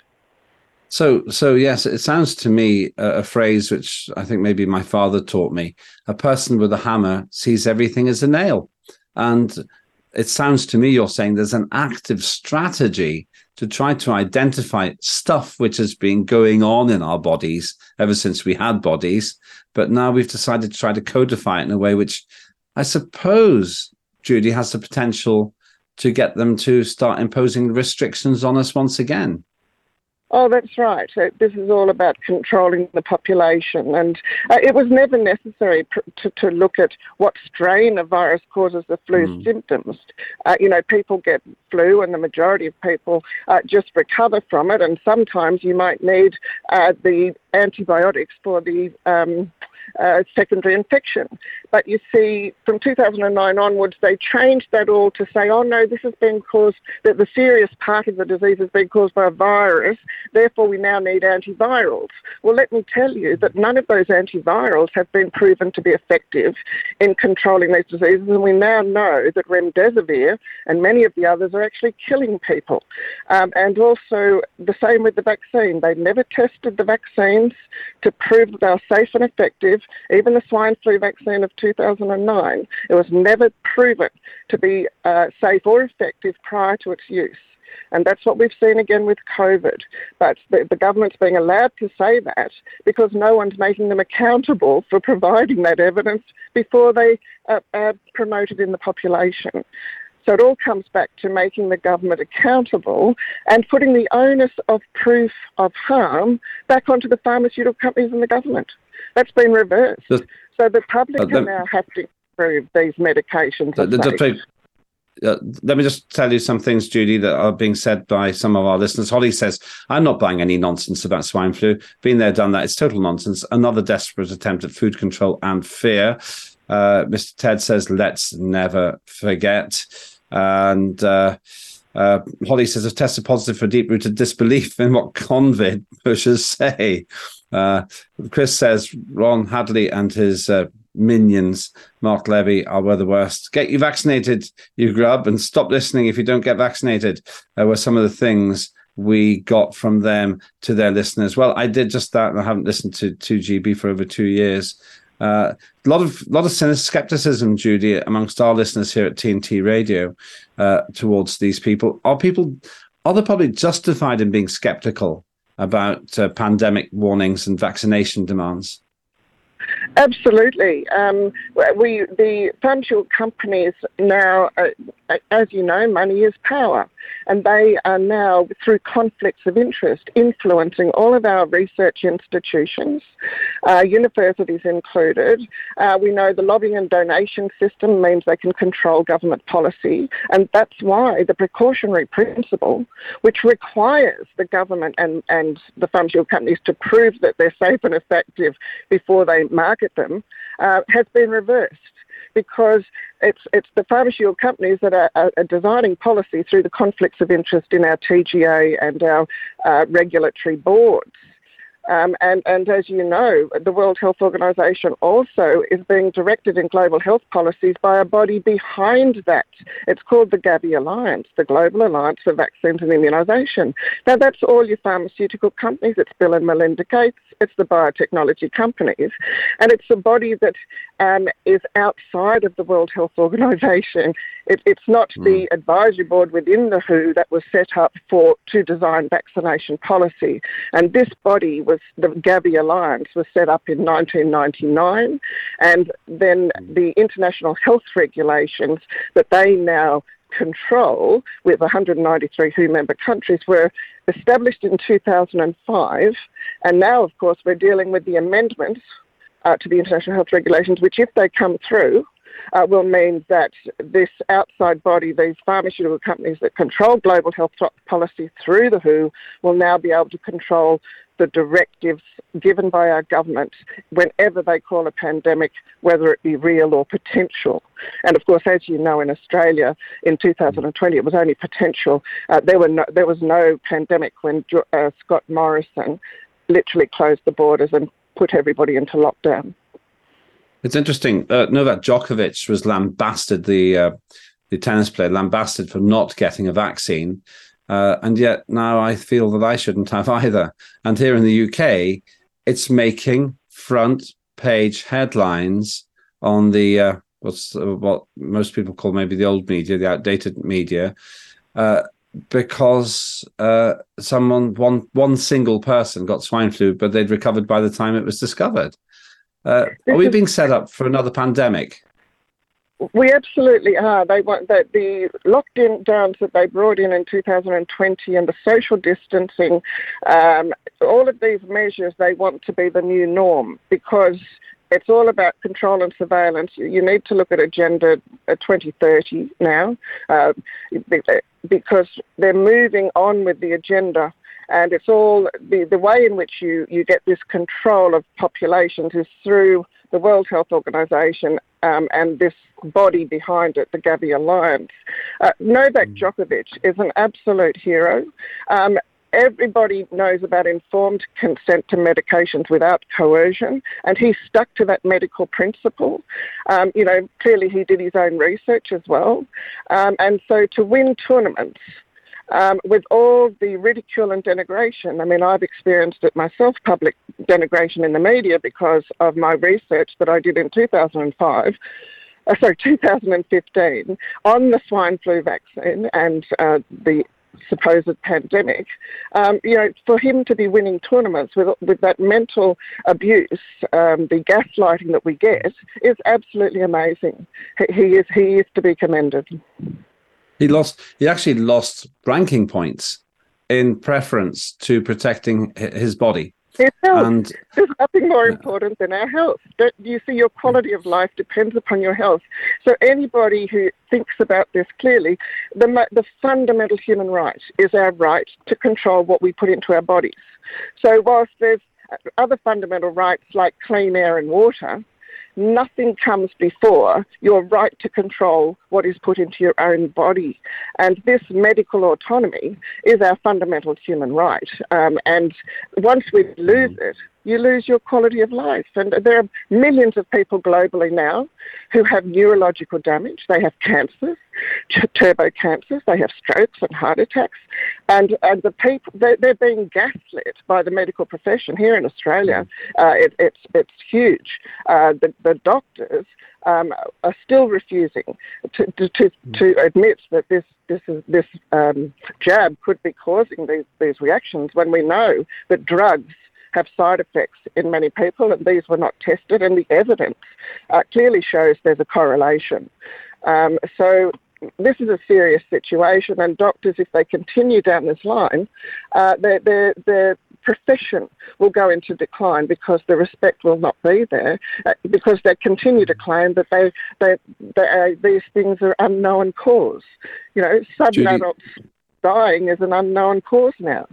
So, so yes, it sounds to me a, a, phrase which I think maybe my father taught me. A person with a hammer sees everything as a nail, and it sounds to me you're saying there's an active strategy to try to identify stuff which has been going on in our bodies ever since we had bodies, but now we've decided to try to codify it in a way which I suppose Judy has the potential to get them to start imposing restrictions on us once again. Oh, that's right. This is all about controlling the population, and uh, it was never necessary pr- to, to look at what strain of virus causes the flu mm. symptoms. Uh, you know, people get flu, and the majority of people uh, just recover from it, and sometimes you might need uh, the antibiotics for the um, uh, secondary infection. But you see, from 2009 onwards, they changed that all to say, oh no, this has been caused, that the serious part of the disease has been caused by a virus, therefore we now need antivirals. Well, let me tell you that none of those antivirals have been proven to be effective in controlling these diseases, and we now know that remdesivir and many of the others are actually killing people. Um, and also the same with the vaccine. They never tested the vaccines to prove that they are safe and effective. Even the swine flu vaccine of 2009, it was never proven to be uh, safe or effective prior to its use. And that's what we've seen again with COVID. But the, the, government's being allowed to say that because no one's making them accountable for providing that evidence before they uh, promote it in the population. So it all comes back to making the government accountable and putting the onus of proof of harm back onto the pharmaceutical companies and the government. That's been reversed. The, so the public uh, the, now have to prove these medications. The, the, uh, let me just tell you some things, Judy, that are being said by some of our listeners. Holly says, I'm not buying any nonsense about swine flu. Been there, done that. It's total nonsense. Another desperate attempt at food control and fear. Uh, Mr. Ted says, let's never forget. And uh, uh, Holly says, I've tested positive for deep rooted disbelief in what convid pushers say. Uh, Chris says, Ron Hadley and his uh, minions, Mark Levy, are were the worst. Get you vaccinated, you grub, and stop listening if you don't get vaccinated, uh, were some of the things we got from them to their listeners. Well, I did just that, and I haven't listened to 2GB for over two years. Uh, a lot of lot of skepticism, Judy, amongst our listeners here at TNT Radio uh, towards these people. Are people are the public justified in being skeptical about uh, pandemic warnings and vaccination demands? Absolutely. Um, we the pharmaceutical companies now, uh, as you know, money is power, and they are now through conflicts of interest influencing all of our research institutions, uh, universities included. Uh, we know the lobbying and donation system means they can control government policy, and that's why the precautionary principle, which requires the government and and the pharmaceutical companies to prove that they're safe and effective before they market them uh, has been reversed because it's it's the pharmaceutical companies that are, are, designing policy through the conflicts of interest in our TGA and our uh, regulatory boards. Um, and, and as you know, the World Health Organization also is being directed in global health policies by a body behind that. It's called the Gavi Alliance, the Global Alliance for Vaccines and Immunization. Now, that's all your pharmaceutical companies. It's Bill and Melinda Gates. It's the biotechnology companies. And it's a body that um, is outside of the World Health Organization. It, it's not mm. the advisory board within the WHO that was set up for to design vaccination policy. And this body was the Gavi Alliance was set up in 1999, and then the international health regulations that they now control with 193 WHO member countries were established in 2005. And now, of course, we're dealing with the amendments uh, to the international health regulations, which, if they come through, uh, will mean that this outside body, these pharmaceutical companies that control global health policy through the WHO, will now be able to control the directives given by our government whenever they call a pandemic, whether it be real or potential. And of course, as you know, in Australia in 2020, it was only potential. Uh, there, were no, there was no pandemic when uh, Scott Morrison literally closed the borders and put everybody into lockdown. It's interesting. Uh, Novak Djokovic was lambasted, the uh, the tennis player, lambasted for not getting a vaccine, uh, and yet now I feel that I shouldn't have either. And here in the UK, it's making front page headlines on the uh, what's uh, what most people call maybe the old media, the outdated media, uh, because uh, someone one one single person got swine flu, but they'd recovered by the time it was discovered. Uh, are we being set up for another pandemic? We absolutely are. They want that the lockdowns that they brought in in 2020 and the social distancing, um, all of these measures they want to be the new norm because it's all about control and surveillance. You need to look at Agenda 2030 now uh, because they're moving on with the agenda And it's all the, the way in which you, you get this control of populations is through the World Health Organization um, and this body behind it, the Gavi Alliance. Uh, Novak Djokovic is an absolute hero. Um, everybody knows about informed consent to medications without coercion, and he stuck to that medical principle. Um, you know, clearly he did his own research as well. Um, and so to win tournaments, um, with all the ridicule and denigration. I mean, I've experienced it myself, public denigration in the media because of my research that I did in 2005. Uh, sorry, 2015 on the swine flu vaccine and uh, the supposed pandemic, um, you know, for him to be winning tournaments with with that mental abuse, um, the gaslighting that we get, is absolutely amazing. He, he is he is to be commended. He lost. He actually lost ranking points in preference to protecting his body. His. And, There's nothing more important than our health. Don't you see, your quality of life depends upon your health. So anybody who thinks about this clearly, the the fundamental human right is our right to control what we put into our bodies. So whilst there's other fundamental rights like clean air and water, nothing comes before your right to control what is put into your own body. And this medical autonomy is our fundamental human right. Um, and once we lose it, you lose your quality of life. And there are millions of people globally now who have neurological damage. They have cancers, turbo cancers, they have strokes and heart attacks. And, and the people, they're, they're being gaslit by the medical profession here in Australia. Uh, it, it's, it's huge. Uh, the, the doctors um, are still refusing to, to, to, to, admit that this this is, this um, jab could be causing these, these reactions when we know that drugs have side effects in many people, and these were not tested, and the evidence uh, clearly shows there's a correlation. Um, so this is a serious situation, and doctors, if they continue down this line, uh, their, their, their profession will go into decline because the respect will not be there, uh, because they continue to claim that they, they, they uh, these things are unknown cause. You know, sudden adults dying is an unknown cause now.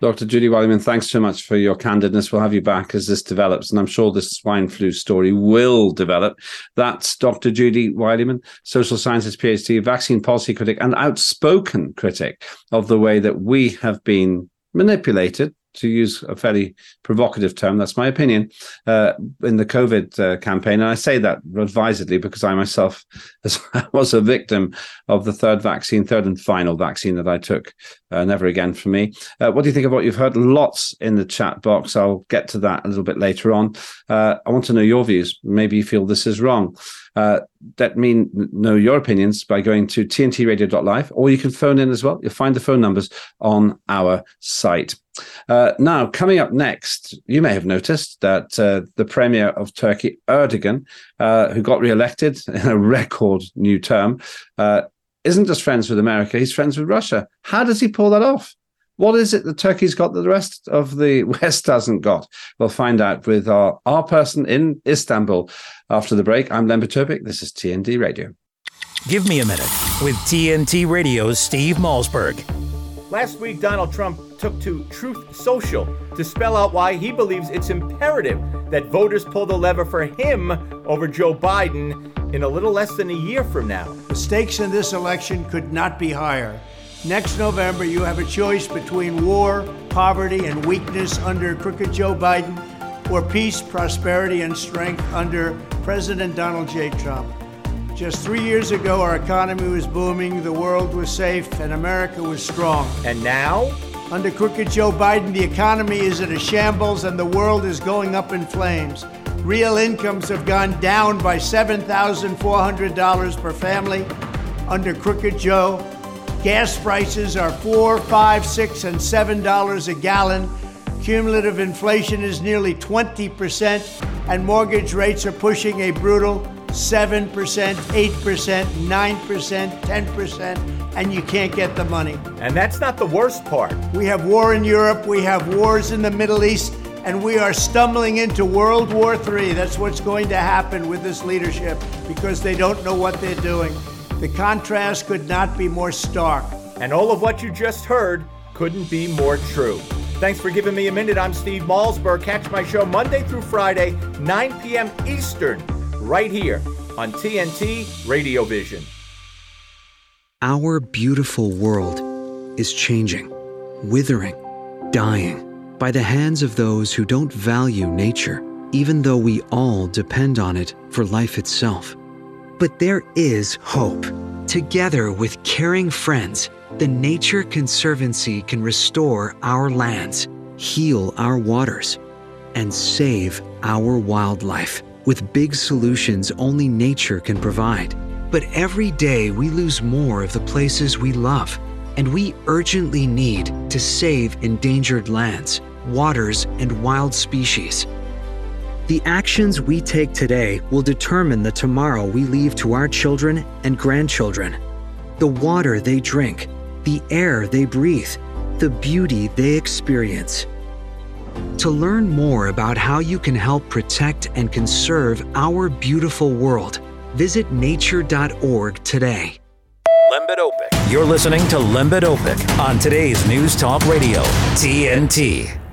Dr. Judy Wilyman, thanks so much for your candidness. We'll have you back as this develops, and I'm sure this swine flu story will develop. That's Dr. Judy Wilyman, social sciences PhD, vaccine policy critic, and outspoken critic of the way that we have been manipulated to use a fairly provocative term, that's my opinion, uh, in the COVID uh, campaign. And I say that advisedly because I myself was a victim of the third vaccine, third and final vaccine that I took. Uh, never again for me. Uh, what do you think of what you've heard? Lots in the chat box. I'll get to that a little bit later on. Uh, I want to know your views. Maybe you feel this is wrong. Uh, let me know your opinions by going to tntradio.live, or you can phone in as well. You'll find the phone numbers on our site. Uh, now, coming up next, you may have noticed that uh, the Premier of Turkey, Erdogan, uh, who got re-elected in a record new term, uh, isn't just friends with America, he's friends with Russia. How does he pull that off? What is it that Turkey's got that the rest of the West hasn't got? We'll find out with our, our person in Istanbul after the break. I'm Lembit Öpik. This is TNT Radio. Give me a minute with TNT Radio's Steve Malzberg. Last week, Donald Trump took to Truth Social to spell out why he believes it's imperative that voters pull the lever for him over Joe Biden in a little less than a year from now. The stakes in this election could not be higher. Next November, you have a choice between war, poverty, and weakness under crooked Joe Biden, or peace, prosperity, and strength under President Donald J. Trump. Just three years ago, our economy was booming, the world was safe, and America was strong. And now? Under crooked Joe Biden, the economy is in a shambles and the world is going up in flames. Real incomes have gone down by $7,400 per family. Under crooked Joe, gas prices are four, five, six, and seven dollars a gallon. Cumulative inflation is nearly 20%, and mortgage rates are pushing a brutal 7%, 8%, 9%, 10%, and you can't get the money. And that's not the worst part. We have war in Europe, we have wars in the Middle East, and we are stumbling into World War III. That's what's going to happen with this leadership because they don't know what they're doing. The contrast could not be more stark. And all of what you just heard couldn't be more true. Thanks for giving me a minute. I'm Steve Malzberg. Catch my show Monday through Friday, 9 p.m. Eastern, right here on TNT Radio Vision. Our beautiful world is changing, withering, dying by the hands of those who don't value nature, even though we all depend on it for life itself. But there is hope. Together with caring friends, the Nature Conservancy can restore our lands, heal our waters, and save our wildlife with big solutions only nature can provide. But every day we lose more of the places we love, and we urgently need to save endangered lands, waters, and wild species. The actions we take today will determine the tomorrow we leave to our children and grandchildren. The water they drink, the air they breathe, the beauty they experience. To learn more about how you can help protect and conserve our beautiful world, visit nature.org today. Öpik. You're listening to Lembit Öpik on today's News Talk Radio, TNT.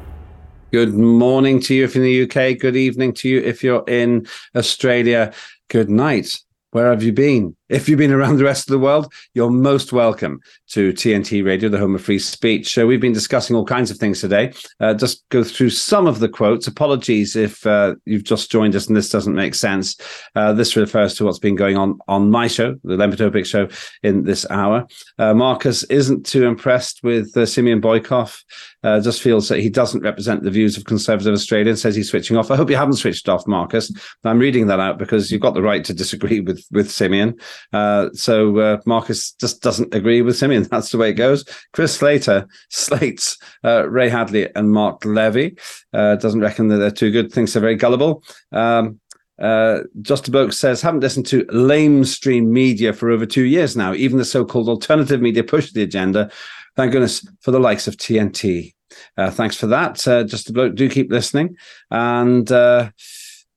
Good morning to you if you're in the UK. Good evening to you if you're in Australia. Good night. Where have you been? If you've been around the rest of the world, you're most welcome to TNT Radio, the home of free speech. So we've been discussing all kinds of things today. Uh, just go through some of the quotes. Apologies if uh, you've just joined us and this doesn't make sense. Uh, this refers to what's been going on on my show, the Lembit Öpik show, in this hour. Uh, Marcus isn't too impressed with uh, Simeon Boikov. Uh, just feels that he doesn't represent the views of conservative Australia says he's switching off. I hope you haven't switched off, Marcus. I'm reading that out because you've got the right to disagree with with Simeon. Uh, so uh, Marcus just doesn't agree with Simeon. That's the way it goes. Chris Slater slates uh, Ray Hadley and Mark Levy. Uh, doesn't reckon that they're too good. Thinks they're very gullible. Um, uh, Just says, haven't listened to lamestream media for over two years now. Even the so called alternative media pushed the agenda. Thank goodness for the likes of TNT. Uh, thanks for that. Uh, Just a Bloke, do keep listening. And uh,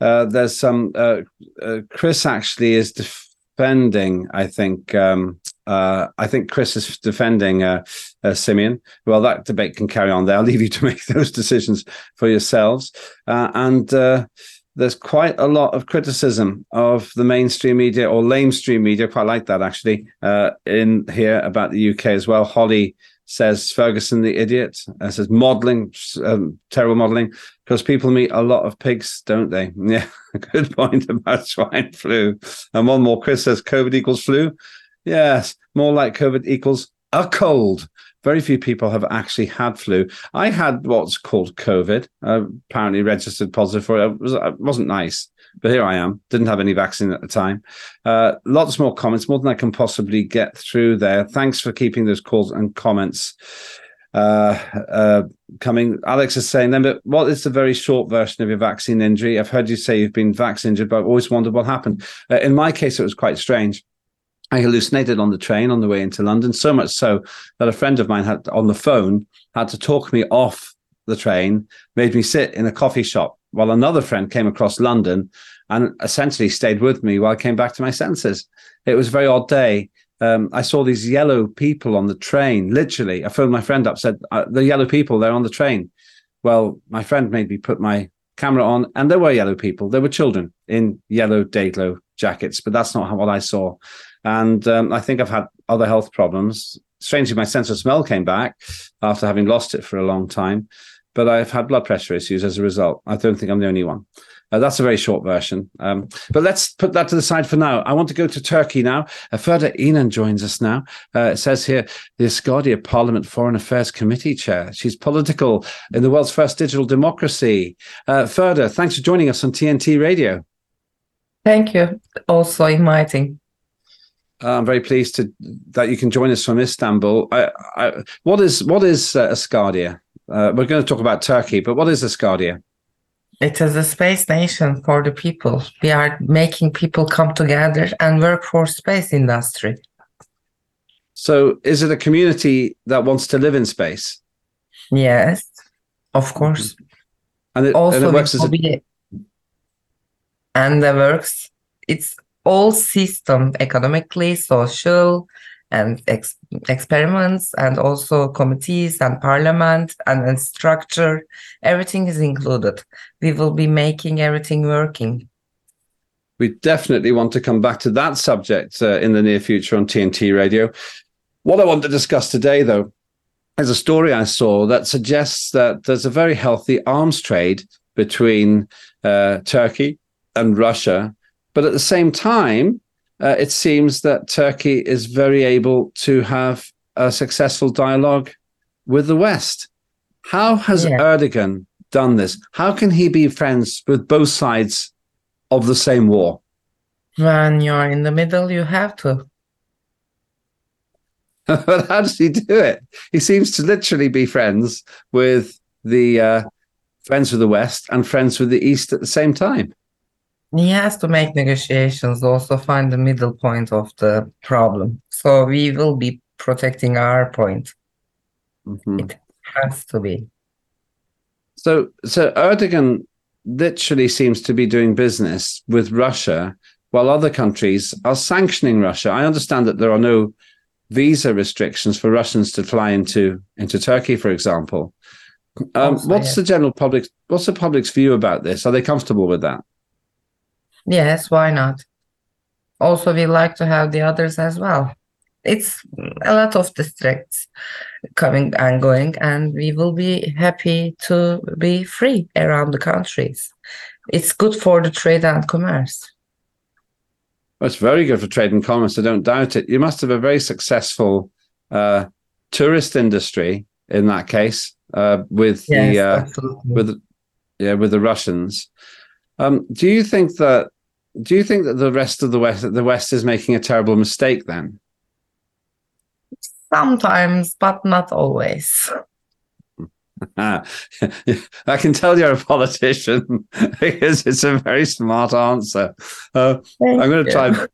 uh, there's some, uh, Chris actually is defending, I think. Um, uh, I think Chris is defending uh, uh, Simeon. Well, that debate can carry on there. I'll leave you to make those decisions for yourselves. Uh, and uh, there's quite a lot of criticism of the mainstream media or lamestream media. Quite like that actually uh, in here about the UK as well. Holly says Ferguson the idiot. Uh, says modelling, um, terrible modelling, because people meet a lot of pigs, don't they? Yeah, good point about swine flu. And one more, Chris says COVID equals flu. Yes, more like COVID equals a cold. Very few people have actually had flu. I had what's called COVID. Apparently registered positive for it. It, was, it wasn't nice, but here I am. Didn't have any vaccine at the time. Uh, lots more comments, more than I can possibly get through there. Thanks for keeping those calls and comments uh, uh, coming. Alex is saying, then, but what is the very short version of your vaccine injury? I've heard you say you've been vaccine injured, but I've always wondered what happened. Uh, in my case, it was quite strange. I hallucinated on the train on the way into London, so much so that a friend of mine had on the phone had to talk me off the train, made me sit in a coffee shop while another friend came across London and essentially stayed with me while I came back to my senses. It was a very odd day. Um, I saw these yellow people on the train. Literally, I phoned my friend up, said, uh, "The yellow people, they're on the train." Well, my friend made me put my camera on, and there were yellow people. There were children in yellow Dayglow jackets, but that's not what I saw. And um, I think I've had other health problems. Strangely, my sense of smell came back after having lost it for a long time. But I've had blood pressure issues as a result. I don't think I'm the only one. Uh, that's a very short version. Um, but let's put that to the side for now. I want to go to Turkey now. Uh, Ferda Inan joins us now. Uh, it says here, the Asgardia Parliament Foreign Affairs Committee Chair. She's political in the world's first digital democracy. Uh, Ferda, thanks for joining us on TNT Radio. Thank you. Also inviting. Uh, I'm very pleased to that you can join us from Istanbul. I, I, what is what is uh? Uh, we're going to talk about Turkey, but what is Asgardia? It is a space nation for the people. We are making people come together and work for space industry. So, is it a community that wants to live in space? Yes, of course. And it, also and it works as a, and the works. It's all system economically, social, and ex- experiments and also committees and parliament and, and structure. Everything is included. We will be making everything working. We definitely want to come back to that subject uh, in the near future on tnt radio. What i want to discuss today though is a story i saw that suggests that there's a very healthy arms trade between uh, turkey and russia but at the same time uh, it seems that Turkey is very able to have a successful dialogue with the West. How has yeah. Erdogan done this? How can he be friends with both sides of the same war? When you're in the middle, you have to. but how does he do it? He seems to literally be friends with the uh, friends with the West and friends with the East at the same time he has to make negotiations, also find the middle point of the problem. So we will be protecting our point. Mm-hmm. It has to be. So, so Erdogan literally seems to be doing business with Russia, while other countries are sanctioning Russia. I understand that there are no visa restrictions for Russians to fly into into Turkey, for example. Um, also, what's yeah. the general public? What's the public's view about this? Are they comfortable with that? Yes, why not? Also, we like to have the others as well. It's a lot of districts coming and going, and we will be happy to be free around the countries. It's good for the trade and commerce. Well, it's very good for trade and commerce. I don't doubt it. You must have a very successful uh, tourist industry in that case uh, with yes, the uh, with yeah with the Russians. Um, do you think that do you think that the rest of the West, the West is making a terrible mistake then? Sometimes, but not always. I can tell you're a politician because it's a very smart answer. Uh, I'm going to try.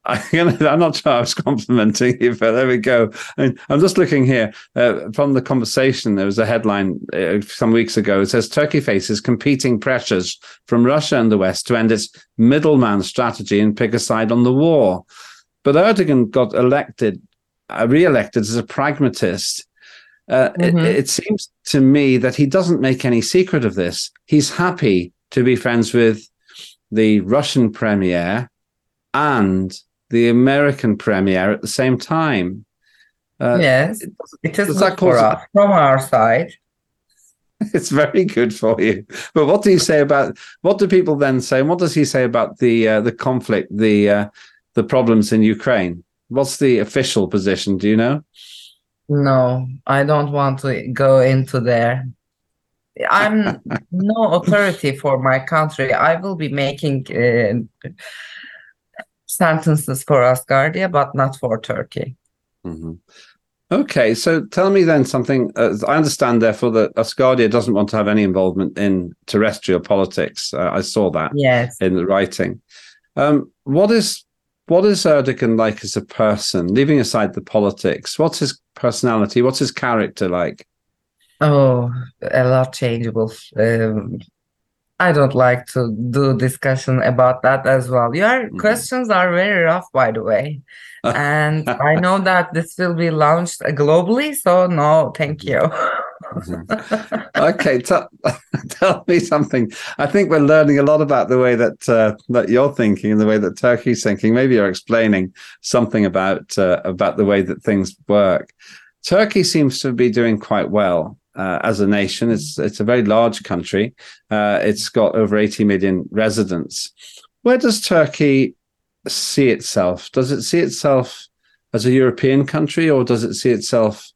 I'm not sure I was complimenting you, but there we go. I mean, I'm just looking here uh, from the conversation. There was a headline uh, some weeks ago. It says Turkey faces competing pressures from Russia and the West to end its middleman strategy and pick a side on the war. But Erdogan got elected, uh, re-elected as a pragmatist. Uh, mm-hmm. it, it seems to me that he doesn't make any secret of this. He's happy to be friends with the Russian premier and the American premiere at the same time. Uh, yes, it is good for us from our side. It's very good for you. But what do you say about what do people then say? And what does he say about the uh, the conflict, the uh, the problems in Ukraine? What's the official position? Do you know? No, I don't want to go into there. I'm no authority for my country. I will be making uh, sentences for Asgardia, but not for Turkey. Mm-hmm. Okay, so tell me then something. Uh, I understand, therefore, that Asgardia doesn't want to have any involvement in terrestrial politics. Uh, I saw that yes. in the writing. Um, what is what is Erdogan like as a person? Leaving aside the politics, what's his personality? What's his character like? Oh, a lot changeable. Um, I don't like to do discussion about that as well. Your mm-hmm. questions are very rough, by the way. and I know that this will be launched globally, so no, thank you. mm-hmm. okay, tell, tell me something. I think we're learning a lot about the way that uh, that you're thinking and the way that Turkey's thinking. Maybe you're explaining something about uh, about the way that things work. Turkey seems to be doing quite well uh, as a nation. It's it's a very large country. Uh, it's got over 80 million residents. Where does Turkey see itself? Does it see itself as a European country, or does it see itself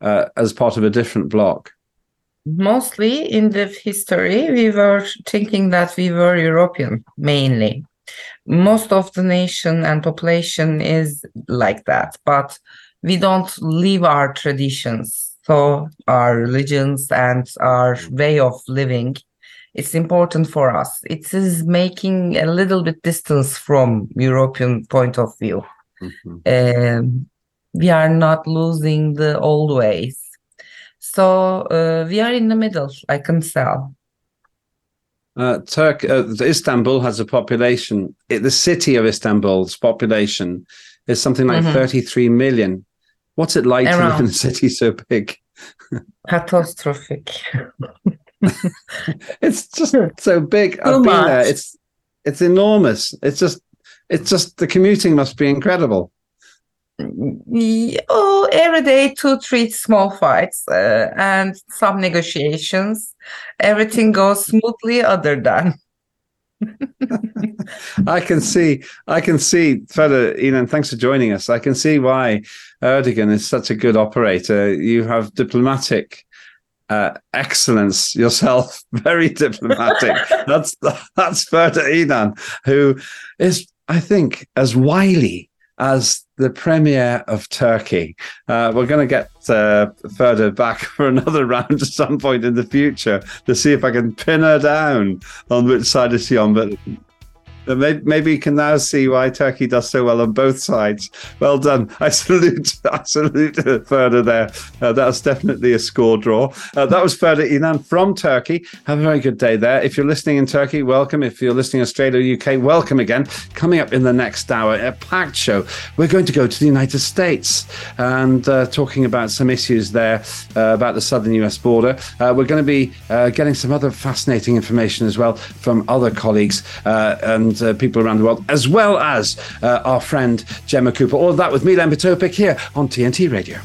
uh, as part of a different bloc? Mostly in the history, we were thinking that we were European mainly. Most of the nation and population is like that, but we don't leave our traditions so our religions and our way of living it's important for us it is making a little bit distance from european point of view mm-hmm. um, we are not losing the old ways so uh, we are in the middle i can tell uh, Turk, uh, Istanbul has a population. It, the city of Istanbul's population is something like Mhm. 33 million. What's it like to live in a city so big? Catastrophic. It's just so big. I've been there. It's it's enormous. It's just it's just the commuting must be incredible. Oh, every day, two, three small fights uh, and some negotiations. Everything goes smoothly, other than. I can see, I can see, Ferda, Inan, thanks for joining us. I can see why Erdogan is such a good operator. You have diplomatic uh, excellence yourself, very diplomatic. that's that's Ferda Inan, who is, I think, as wily as the premier of Turkey. Uh, we're going to get uh, Ferda back for another round at some point in the future to see if I can pin her down on which side is she on. But but may- Maybe you can now see why Turkey does so well on both sides. Well done. I salute, I salute Ferda there. Uh, definitely a score draw. Uh, that was Ferda Inan from Turkey. Have a very good day there. If you're listening in Turkey, welcome. If you're listening in Australia, UK, welcome again. Coming up in the next hour, a packed show. We're going to go to the United States and uh, talking about some issues there uh, about the southern US border. Uh, we're going to be uh, getting some other fascinating information as well from other colleagues uh, uh, people around the world, as well as uh, our friend Gemma Cooper. All that with me, Lembit here on TNT Radio.